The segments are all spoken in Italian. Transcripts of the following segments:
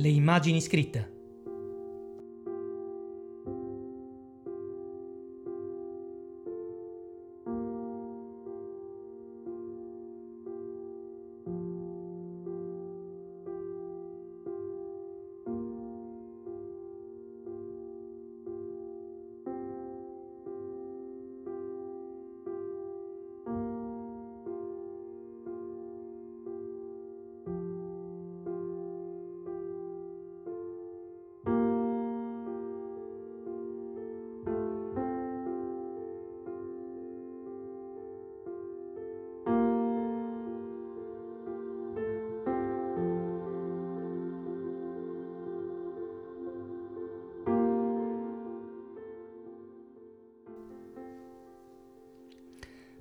le immagini scritte.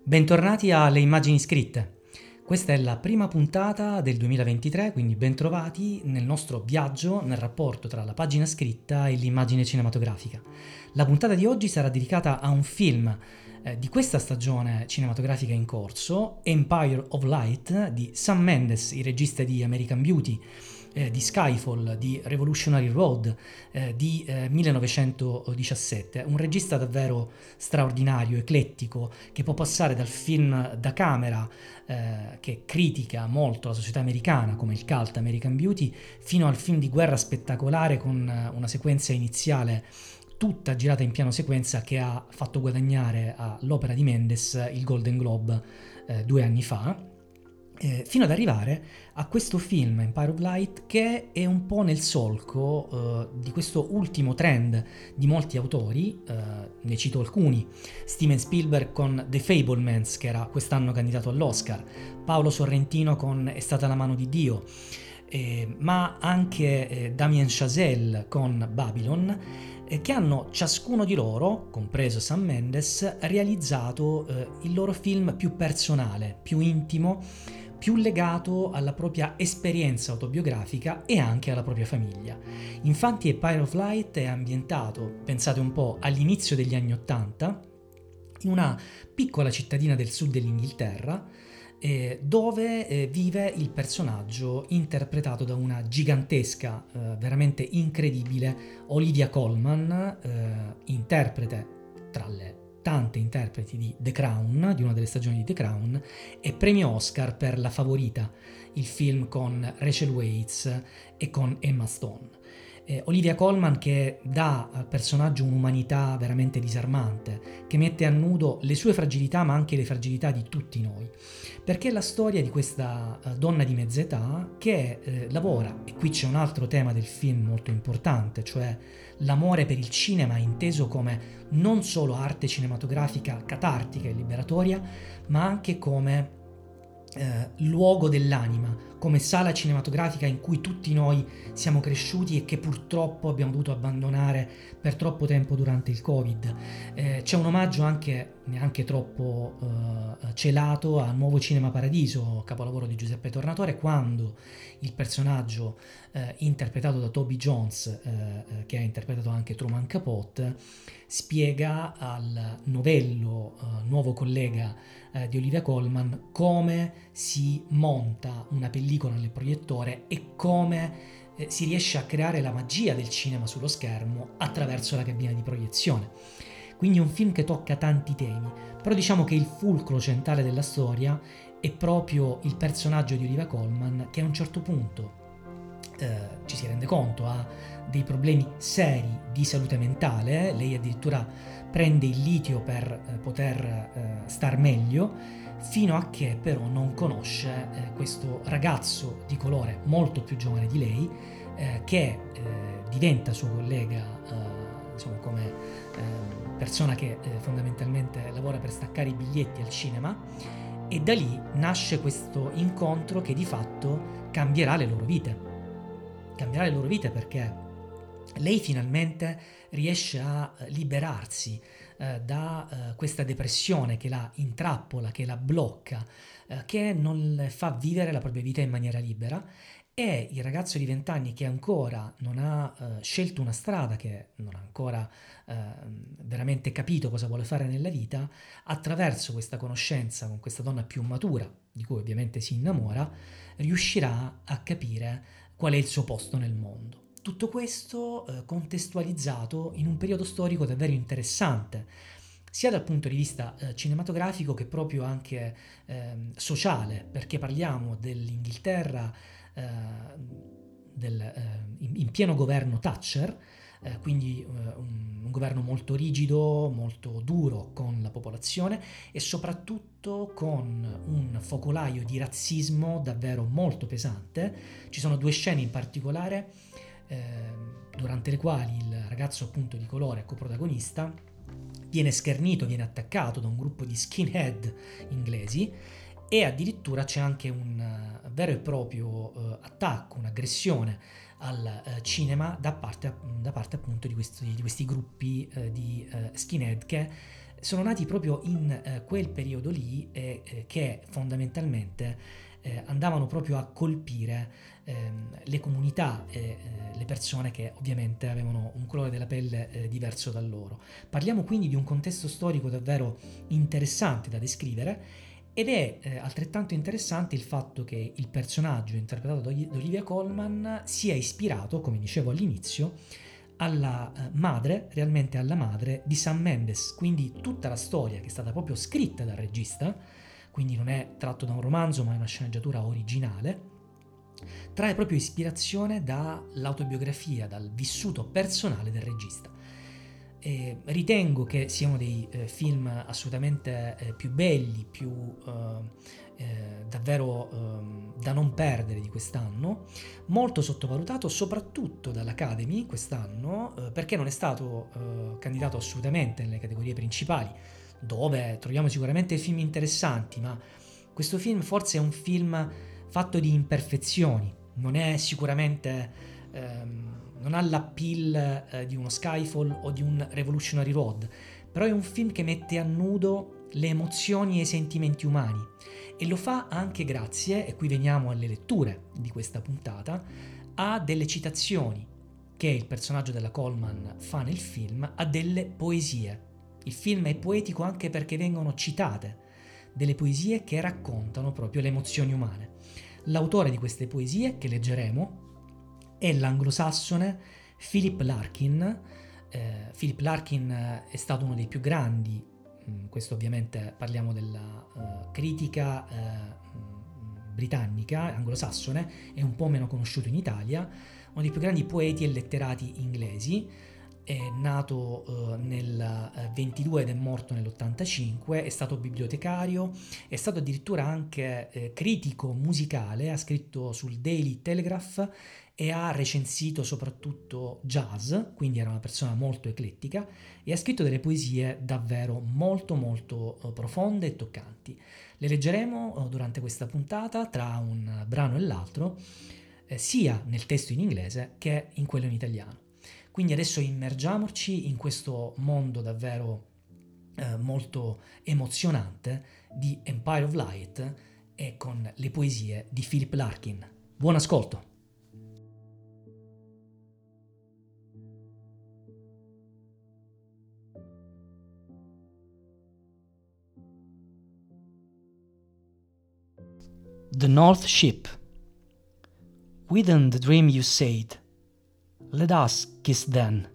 Bentornati alle immagini scritte. Questa è la prima puntata del 2023, quindi bentrovati nel nostro viaggio nel rapporto tra la pagina scritta e l'immagine cinematografica. La puntata di oggi sarà dedicata a un film eh, di questa stagione cinematografica in corso, Empire of Light di Sam Mendes, il regista di American Beauty eh, di Skyfall, di Revolutionary Road, eh, di eh, 1917. Un regista davvero straordinario, eclettico, che può passare dal film da camera eh, che critica molto la società americana, come il cult American Beauty, fino al film di guerra spettacolare con eh, una sequenza iniziale tutta girata in piano sequenza che ha fatto guadagnare all'opera di Mendes il Golden Globe eh, due anni fa eh, fino ad arrivare a questo film Empire of Light che è un po' nel solco eh, di questo ultimo trend di molti autori, eh, ne cito alcuni, Steven Spielberg con The Fablemans che era quest'anno candidato all'Oscar, Paolo Sorrentino con È stata la mano di Dio, eh, ma anche eh, Damien Chazelle con Babylon eh, che hanno ciascuno di loro, compreso Sam Mendes, realizzato il loro film più personale, più intimo, più legato alla propria esperienza autobiografica e anche alla propria famiglia. Infatti Empire of Light è ambientato, pensate un po', all'inizio degli anni Ottanta, in una piccola cittadina del sud dell'Inghilterra, eh, dove eh, vive il personaggio interpretato da una gigantesca, eh, veramente incredibile Olivia Colman, eh, interprete tra le tante interpreti di The Crown, di una delle stagioni di The Crown, e premio Oscar per La Favorita, il film con Rachel Waits e con Emma Stone eh, Olivia Colman che dà al personaggio un'umanità veramente disarmante, che mette a nudo le sue fragilità ma anche le fragilità di tutti noi. Perché è la storia di questa uh, donna di mezza età che eh, lavora, e qui c'è un altro tema del film molto importante, cioè l'amore per il cinema inteso come non solo arte cinematografica catartica e liberatoria, ma anche come eh, luogo dell'anima, come sala cinematografica in cui tutti noi siamo cresciuti e che purtroppo abbiamo dovuto abbandonare per troppo tempo durante il Covid. Eh, c'è un omaggio anche neanche troppo eh, celato a Nuovo Cinema Paradiso, capolavoro di Giuseppe Tornatore, quando il personaggio eh, interpretato da Toby Jones, eh, eh, che ha interpretato anche Truman Capote, spiega al novello nuovo collega di Olivia Colman come si monta una pellicola nel proiettore e come eh, si riesce a creare la magia del cinema sullo schermo attraverso la cabina di proiezione. Quindi è un film che tocca tanti temi, però diciamo che il fulcro centrale della storia è proprio il personaggio di Olivia Colman che a un certo punto eh, ci si rende conto ha dei problemi seri di salute mentale, lei addirittura prende il litio per eh, poter eh, star meglio fino a che però non conosce eh, questo ragazzo di colore molto più giovane di lei che diventa suo collega insomma come ehm, persona che fondamentalmente lavora per staccare i biglietti al cinema e da lì nasce questo incontro che di fatto cambierà le loro vite. Cambierà le loro vite perché lei finalmente riesce a liberarsi eh, da eh, questa depressione che la intrappola, che la blocca, eh, che non le fa vivere la propria vita in maniera libera e il ragazzo di 20 anni che ancora non ha uh, scelto una strada, che non ha ancora uh, veramente capito cosa vuole fare nella vita, attraverso questa conoscenza con questa donna più matura, di cui ovviamente si innamora, riuscirà a capire qual è il suo posto nel mondo. Tutto questo eh, contestualizzato in un periodo storico davvero interessante, sia dal punto di vista eh, cinematografico che proprio anche eh, sociale, perché parliamo dell'Inghilterra eh, del, eh, in, in, pieno governo Thatcher, eh, quindi un, un, governo molto rigido, molto duro con la popolazione e soprattutto con un focolaio di razzismo davvero molto pesante. Ci sono due scene in particolare durante le quali il ragazzo appunto di colore, coprotagonista, viene schernito, viene attaccato da un gruppo di skinhead inglesi e addirittura c'è anche un uh, vero e proprio uh, attacco, un'aggressione al uh, cinema da parte, da parte, appunto di questi, di questi gruppi di skinhead che sono nati proprio in quel periodo lì e che fondamentalmente eh, andavano proprio a colpire ehm, le comunità e eh, le persone che ovviamente avevano un colore della pelle eh, diverso da loro. Parliamo quindi di un contesto storico davvero interessante da descrivere ed è eh, altrettanto interessante il fatto che il personaggio interpretato da Olivia Colman sia ispirato, come dicevo all'inizio, alla eh, madre, realmente alla madre di Sam Mendes, quindi tutta la storia che è stata proprio scritta dal regista quindi non è tratto da un romanzo ma è una sceneggiatura originale, trae proprio ispirazione dall'autobiografia, dal vissuto personale del regista. E ritengo che sia uno dei eh, film assolutamente eh, più belli, più eh, eh davvero ehm, da non perdere di quest'anno, molto sottovalutato soprattutto dall'Academy quest'anno eh, perché non è stato eh, candidato assolutamente nelle categorie principali dove troviamo sicuramente film interessanti, ma questo film forse è un film fatto di imperfezioni, non è sicuramente... Ehm, non ha l'appeal eh, di uno Skyfall o di un Revolutionary Road, però è un film che mette a nudo le emozioni e i sentimenti umani e lo fa anche grazie, e qui veniamo alle letture di questa puntata, a delle citazioni che il personaggio della Coleman fa nel film, a delle poesie il film è poetico anche perché vengono citate delle poesie che raccontano proprio le emozioni umane. L'autore di queste poesie, che leggeremo, è l'anglosassone Philip Larkin. Eh, Philip Larkin è stato uno dei più grandi, mm, questo ovviamente parliamo della uh, critica uh, britannica, anglosassone, è un po' meno conosciuto in Italia, uno dei più grandi poeti e letterati inglesi è nato eh, nel 22 eh, ed è morto nell'85, è stato bibliotecario, è stato addirittura anche eh, critico musicale, ha scritto sul Daily Telegraph e ha recensito soprattutto jazz, quindi era una persona molto eclettica e ha scritto delle poesie davvero molto molto eh, profonde e toccanti. Le leggeremo eh, durante questa puntata tra un brano e l'altro, eh, sia nel testo in inglese che in quello in italiano. Quindi adesso immergiamoci in questo mondo davvero eh, molto emozionante di Empire of Light e con le poesie di Philip Larkin. Buon ascolto! The North Ship. Within the dream you said, Let us kiss then,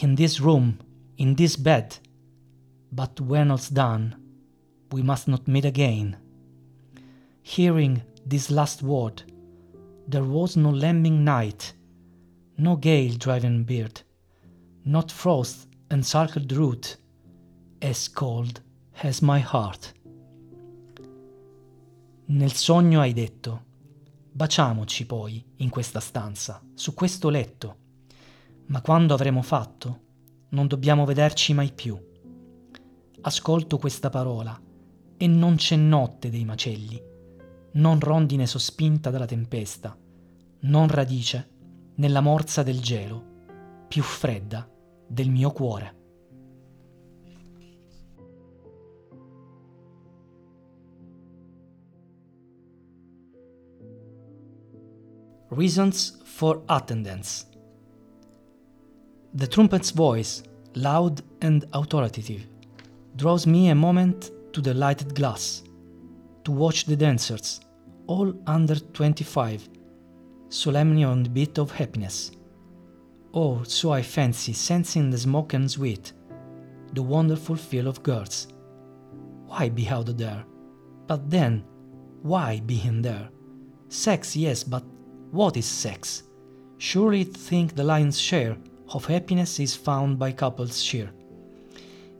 in this room, in this bed. But when all's done, we must not meet again. Hearing this last word, there was no lambing night, no gale driving beard, not frost encircled root, as cold as my heart. Nel sogno hai detto, Baciamoci poi in questa stanza, su questo letto. Ma quando avremo fatto, non dobbiamo vederci mai più. Ascolto questa parola e non c'è notte dei macelli, non rondine sospinta dalla tempesta, non radice nella morsa del gelo, più fredda del mio cuore. Reasons for attendance. The trumpet's voice, loud and authoritative, draws me a moment to the lighted glass to watch the dancers, all under 25, solemnly on the beat of happiness. Oh, so I fancy, sensing the smoke and sweet, the wonderful feel of girls. Why be out there? But then, why be in there? Sex, yes, but what is sex? Surely think the lion's share of happiness is found by couples share.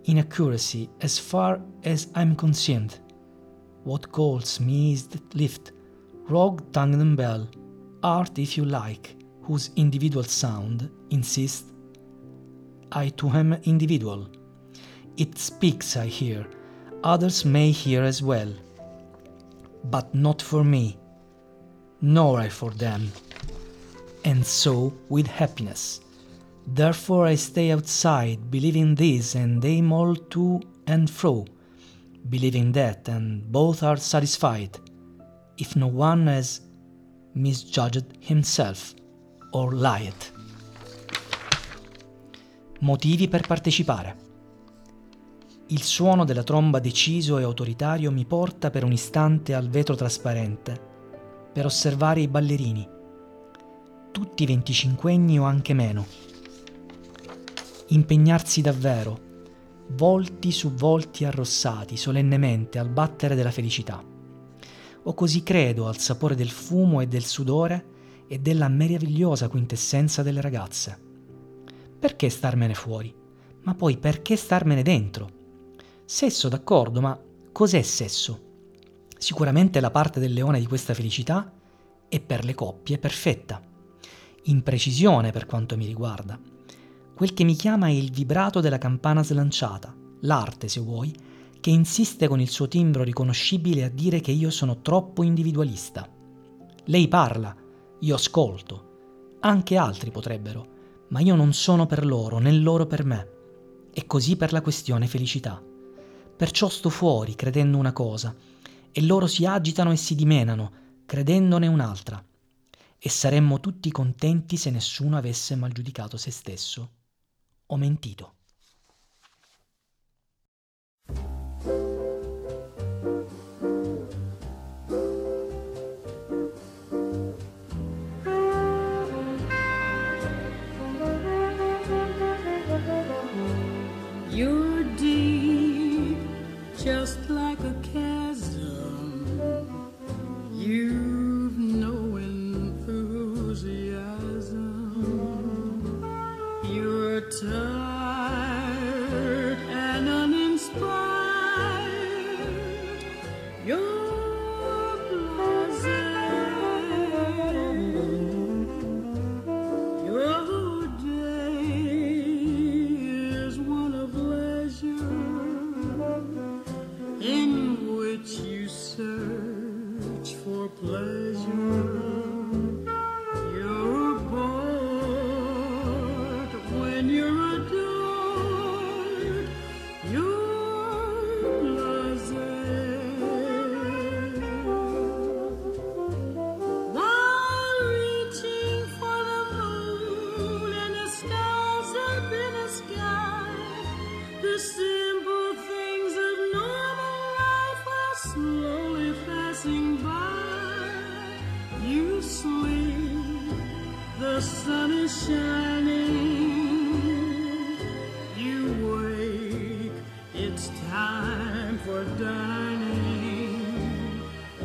Inaccuracy, as far as I'm concerned. What calls me is the lift, rogue tongued bell, art if you like, whose individual sound insists I too am individual. It speaks, I hear, others may hear as well, but not for me, nor I for them. And so with happiness. Therefore I stay outside, believing this, and aim all to and fro, believing that, and both are satisfied, if no one has misjudged himself or lied. Motivi per partecipare. Il suono della tromba deciso e autoritario mi porta per un istante al vetro trasparente per osservare i ballerini, tutti venticinquenni o anche meno. Impegnarsi davvero, volti su volti arrossati solennemente al battere della felicità. O così credo al sapore del fumo e del sudore e della meravigliosa quintessenza delle ragazze. Perché starmene fuori? Ma poi perché starmene dentro? Sesso, d'accordo, ma cos'è sesso? Sicuramente la parte del leone di questa felicità è per le coppie perfetta. Imprecisione per quanto mi riguarda. Quel che mi chiama è il vibrato della campana slanciata, l'arte, se vuoi, che insiste con il suo timbro riconoscibile a dire che io sono troppo individualista. Lei parla, io ascolto. Anche altri potrebbero, ma io non sono per loro, né loro per me. E così per la questione felicità. Perciò sto fuori credendo una cosa, e loro si agitano e si dimenano, credendone un'altra. E saremmo tutti contenti se nessuno avesse mal giudicato se stesso o mentito. So. the sun is shining, you wake, it's time for dining.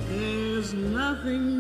There's nothing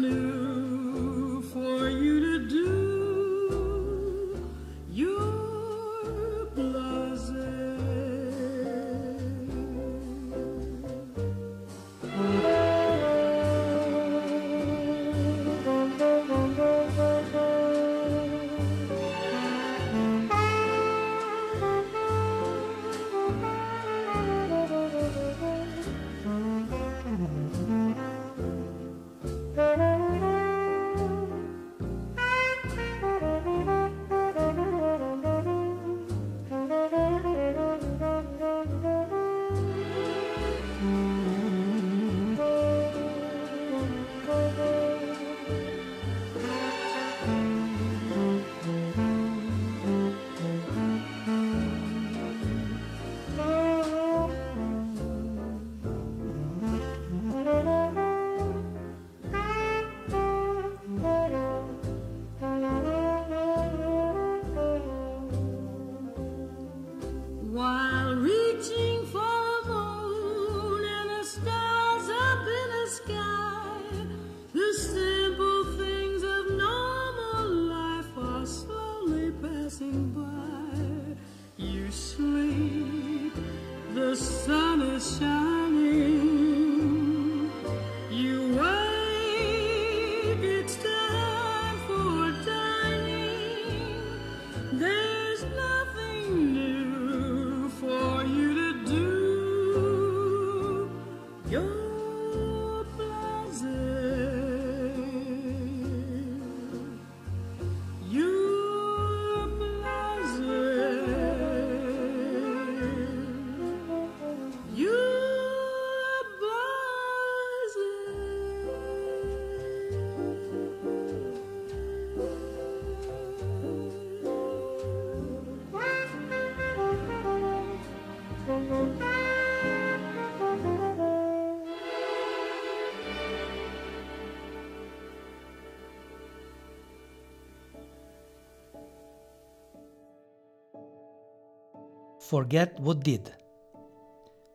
Forget what did.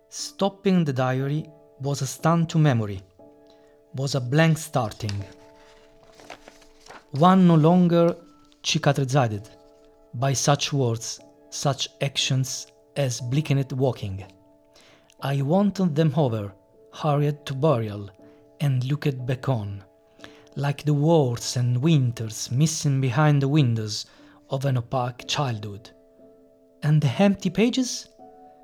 Stopping the diary was a stun to memory, was a blank starting. One no longer cicatrized by such words, such actions as blickened walking. I wanted them over, hurried to burial, and looked back on, like the wars and winters missing behind the windows of an opaque childhood. And the empty pages?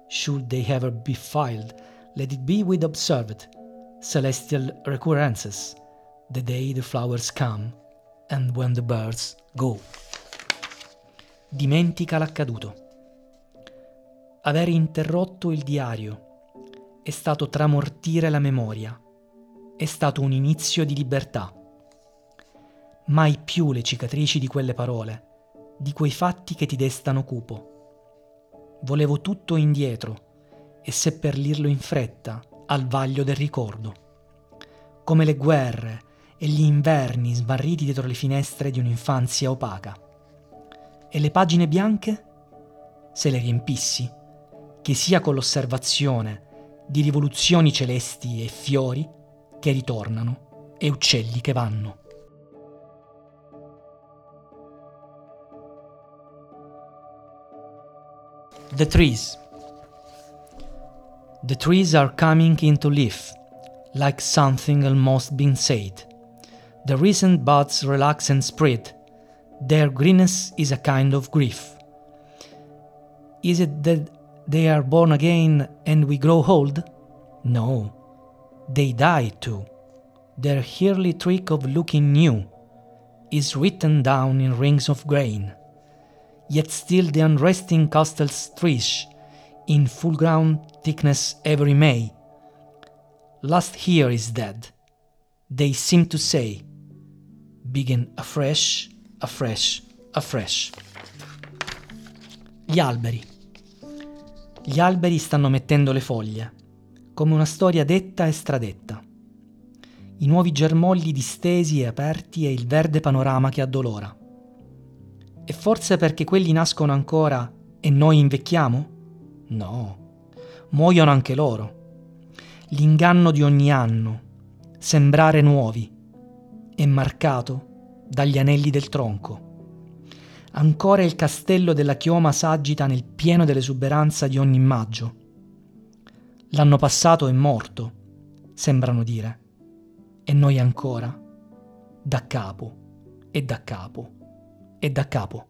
Should they ever be filed, let it be with observed, celestial recurrences, the day the flowers come and when the birds go. Dimentica l'accaduto. Aver interrotto il diario è stato tramortire la memoria, è stato un inizio di libertà. Mai più le cicatrici di quelle parole, di quei fatti che ti destano cupo volevo tutto indietro e seppellirlo in fretta al vaglio del ricordo, come le guerre e gli inverni smarriti dietro le finestre di un'infanzia opaca. E le pagine bianche? Se le riempissi, che sia con l'osservazione di rivoluzioni celesti e fiori che ritornano e uccelli che vanno. The trees. The trees are coming into leaf, like something almost been said. The recent buds relax and spread. Their greenness is a kind of grief. Is it that they are born again and we grow old? No, they die too. Their yearly trick of looking new is written down in rings of grain yet still the unresting castles stretch in full ground thickness every May. Last year is dead, they seem to say, begin afresh, afresh, afresh. Gli alberi. Gli alberi stanno mettendo le foglie, come una storia detta e stradetta. I nuovi germogli distesi e aperti e il verde panorama che addolora. E forse perché quelli nascono ancora e noi invecchiamo? No, muoiono anche loro. L'inganno di ogni anno, sembrare nuovi, è marcato dagli anelli del tronco. Ancora il castello della chioma s'agita nel pieno dell'esuberanza di ogni maggio. L'anno passato è morto, sembrano dire, e noi ancora, da capo e da capo e da capo.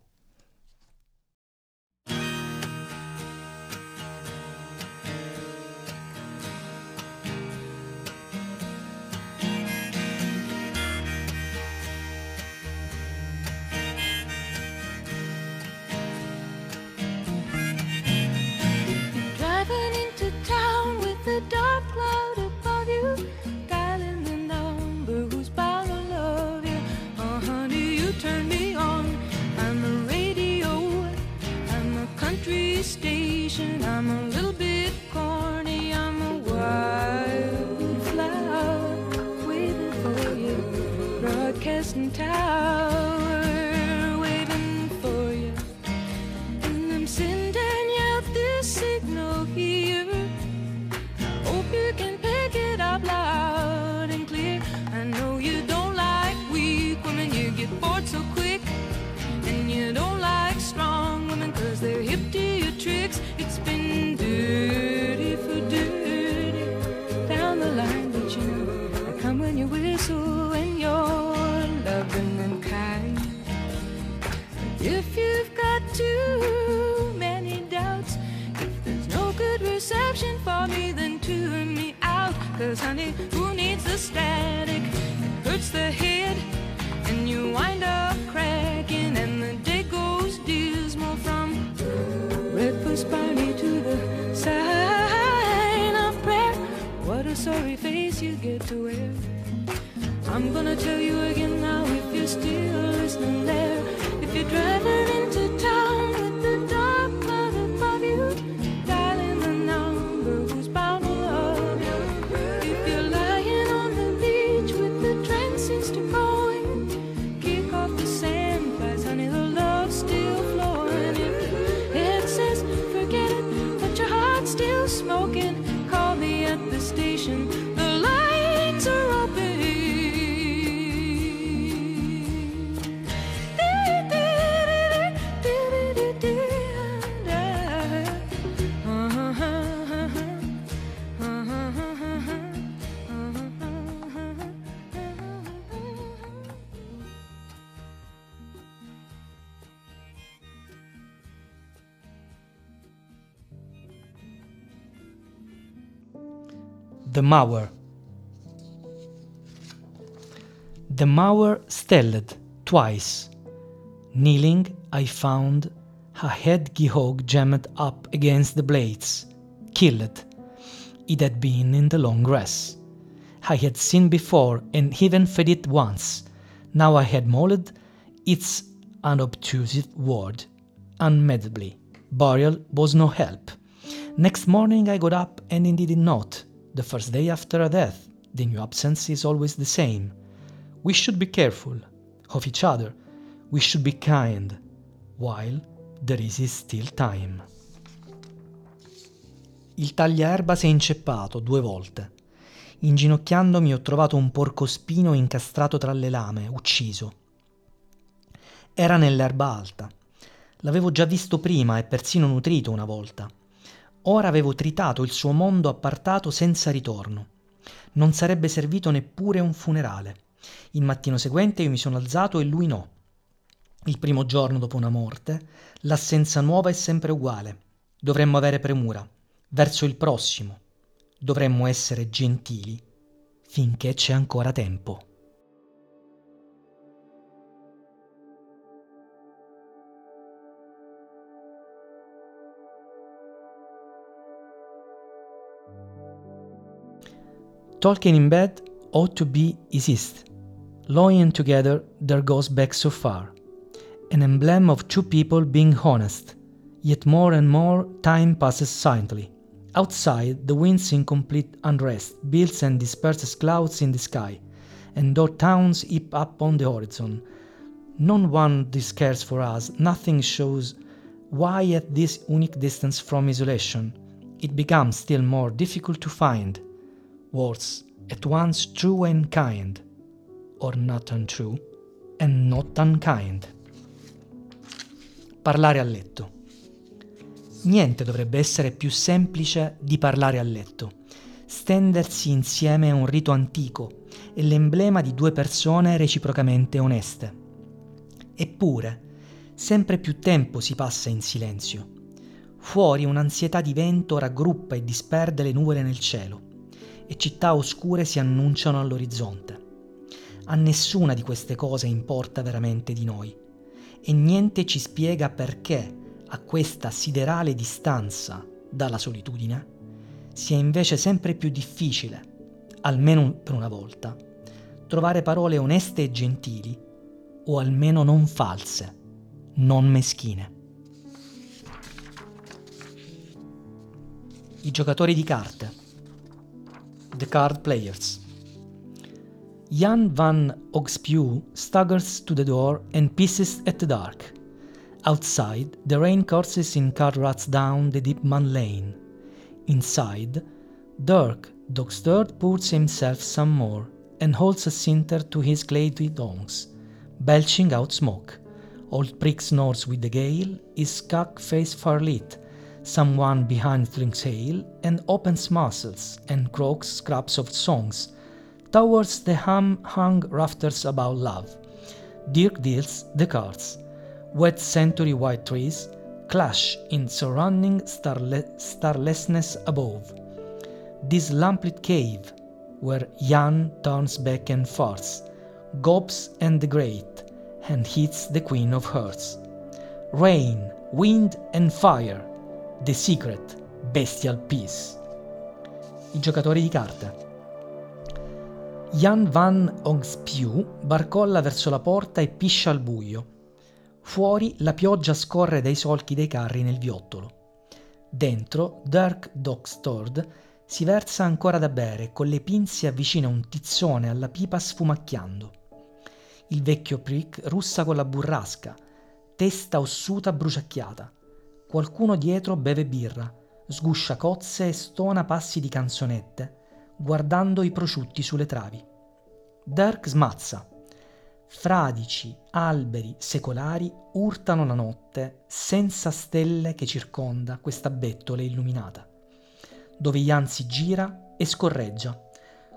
Get to wear. I'm gonna tell you again now if you're still listening there. If you're driving The Mower. The mower stelled twice. Kneeling, I found a head gihog jammed up against the blades. Killed. It had been in the long grass. I had seen before and even fed it once. Now I had mauled its unobtrusive word. Unmedably. Burial was no help. Next morning I got up and indeed not. The first day after a death, the new absence is always the same. We should be careful of each other. We should be kind while there is still time. Il tagliaerba si è inceppato due volte. Inginocchiandomi ho trovato un porcospino incastrato tra le lame, ucciso. Era nell'erba alta. L'avevo già visto prima e persino nutrito una volta. Ora avevo tritato il suo mondo appartato senza ritorno. Non sarebbe servito neppure un funerale. Il mattino seguente io mi sono alzato e lui no. Il primo giorno dopo una morte, l'assenza nuova è sempre uguale. Dovremmo avere premura verso il prossimo. Dovremmo essere gentili finché c'è ancora tempo. Talking in bed ought to be easiest. Lying together there goes back so far. An emblem of two people being honest, yet more and more time passes silently. Outside, the wind's in complete unrest builds and disperses clouds in the sky, and though towns heap up on the horizon, none one this cares for us, nothing shows why at this unique distance from isolation it becomes still more difficult to find words at once true and kind, or not untrue and not unkind. Parlare a letto. Niente dovrebbe essere più semplice di parlare a letto. Stendersi insieme è un rito antico e l'emblema di due persone reciprocamente oneste. Eppure, sempre più tempo si passa in silenzio. Fuori un'ansietà di vento raggruppa e disperde le nuvole nel cielo e città oscure si annunciano all'orizzonte. A nessuna di queste cose importa veramente di noi e niente ci spiega perché a questa siderale distanza dalla solitudine sia invece sempre più difficile, almeno per una volta, trovare parole oneste e gentili o almeno non false, non meschine. I giocatori di carte the card players. Jan van Ogspew staggers to the door and pisses at the dark. Outside, the rain courses in card ruts down the deep man lane. Inside, Dirk, dog stirred, pours himself some more and holds a cinder to his clayey dongs, belching out smoke. Old Prick snores with the gale, his cock face far lit, Someone behind drinks ale and opens muzzles and croaks scraps of songs towards the hum hung rafters about love. Dirk deals the cards. Wet century white trees clash in surrounding starle- starlessness above. This lamplit cave, where Jan turns back and forth, gobs and the great, and hits the queen of hearts. Rain, wind and fire, the secret, bestial peace. I giocatori di carte. Jan van Ongspew barcolla verso la porta e piscia al buio. Fuori la pioggia scorre dai solchi dei carri nel viottolo. Dentro, Dirk Dockstord si versa ancora da bere e con le pinze avvicina un tizzone alla pipa sfumacchiando. Il vecchio Prick russa con la burrasca, testa ossuta bruciacchiata. Qualcuno dietro beve birra, sguscia cozze e stona passi di canzonette, guardando i prosciutti sulle travi. Dirk smazza. Fradici, alberi secolari urtano la notte senza stelle che circonda questa bettola illuminata, dove Jan si gira e scorreggia,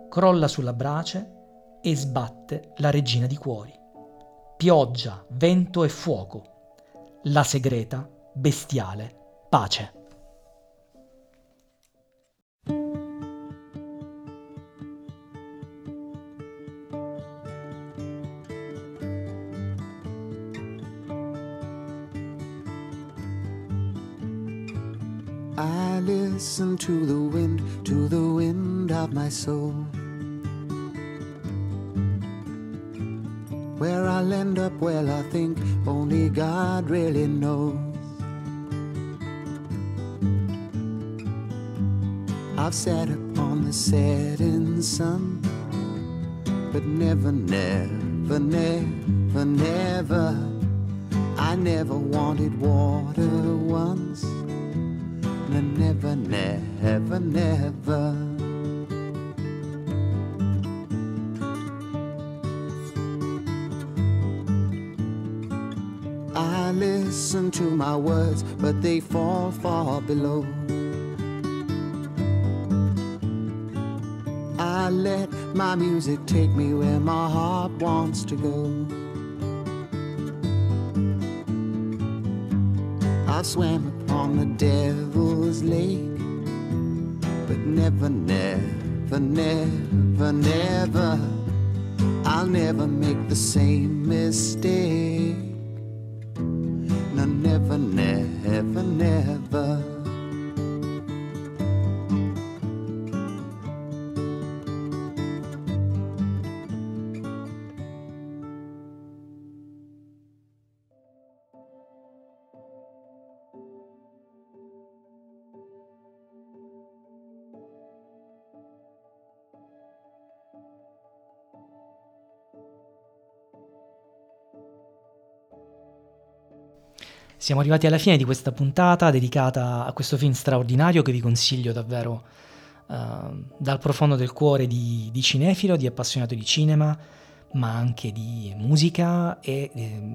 crolla sulla brace e sbatte la regina di cuori. Pioggia, vento e fuoco. La segreta, bestiale, pace. Never, never. I listen to my words, but they fall far below. I let my music take me where my heart wants to go. I've swam upon the devil's lake. Never, never, never, never, I'll never make the same mistake. Siamo arrivati alla fine di questa puntata dedicata a questo film straordinario che vi consiglio davvero uh, dal profondo del cuore di, di, cinefilo, di appassionato di cinema, ma anche di musica e, eh,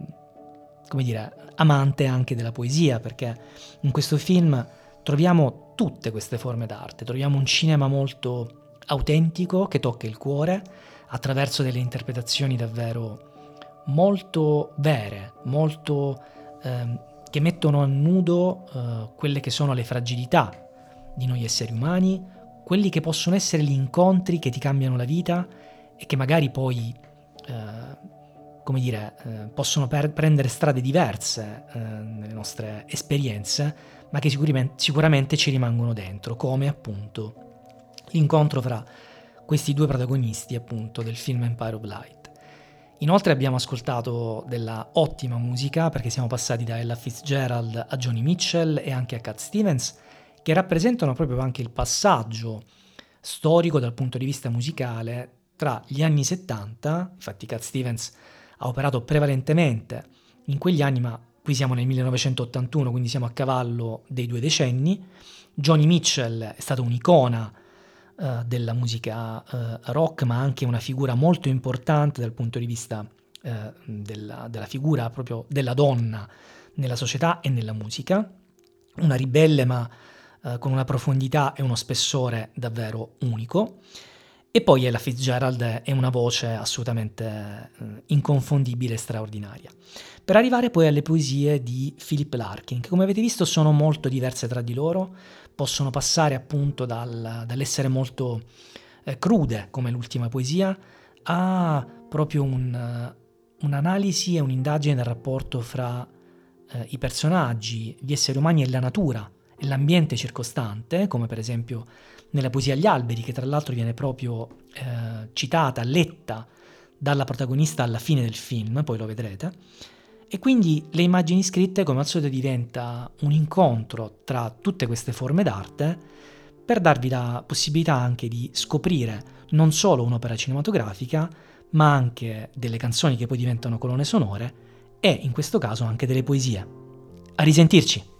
come dire, amante anche della poesia, perché in questo film troviamo tutte queste forme d'arte, troviamo un cinema molto autentico che tocca il cuore attraverso delle interpretazioni davvero molto vere, molto eh, che mettono a nudo uh, quelle che sono le fragilità di noi esseri umani, quelli che possono essere gli incontri che ti cambiano la vita e che magari poi, uh, come dire, uh, possono per- prendere strade diverse nelle nostre esperienze, ma che sicuramente, sicuramente ci rimangono dentro, come appunto l'incontro fra questi due protagonisti appunto del film Empire of Light. Inoltre abbiamo ascoltato della ottima musica perché siamo passati da Ella Fitzgerald a Johnny Mitchell e anche a Cat Stevens che rappresentano proprio anche il passaggio storico dal punto di vista musicale tra gli anni 70, infatti Cat Stevens ha operato prevalentemente in quegli anni ma qui siamo nel 1981 quindi siamo a cavallo dei due decenni, Johnny Mitchell è stata un'icona uh, della musica uh, rock, ma anche una figura molto importante dal punto di vista uh, della, della, figura proprio della donna nella società e nella musica. Una ribelle, ma con una profondità e uno spessore davvero unico. E poi Ella Fitzgerald è una voce assolutamente inconfondibile e straordinaria. Per arrivare poi alle poesie di Philip Larkin, che come avete visto sono molto diverse tra di loro, possono passare appunto dal, dall'essere molto eh, crude come l'ultima poesia, ha proprio un, uh, un'analisi e un'indagine del rapporto fra uh, i personaggi, gli esseri umani e la natura e l'ambiente circostante, come per esempio nella poesia Gli alberi, che tra l'altro viene proprio uh, citata, letta dalla protagonista alla fine del film, poi lo vedrete. E quindi le immagini scritte, come al solito, diventa un incontro tra tutte queste forme d'arte per darvi la possibilità anche di scoprire non solo un'opera cinematografica, ma anche delle canzoni che poi diventano colonne sonore e in questo caso anche delle poesie. A risentirci!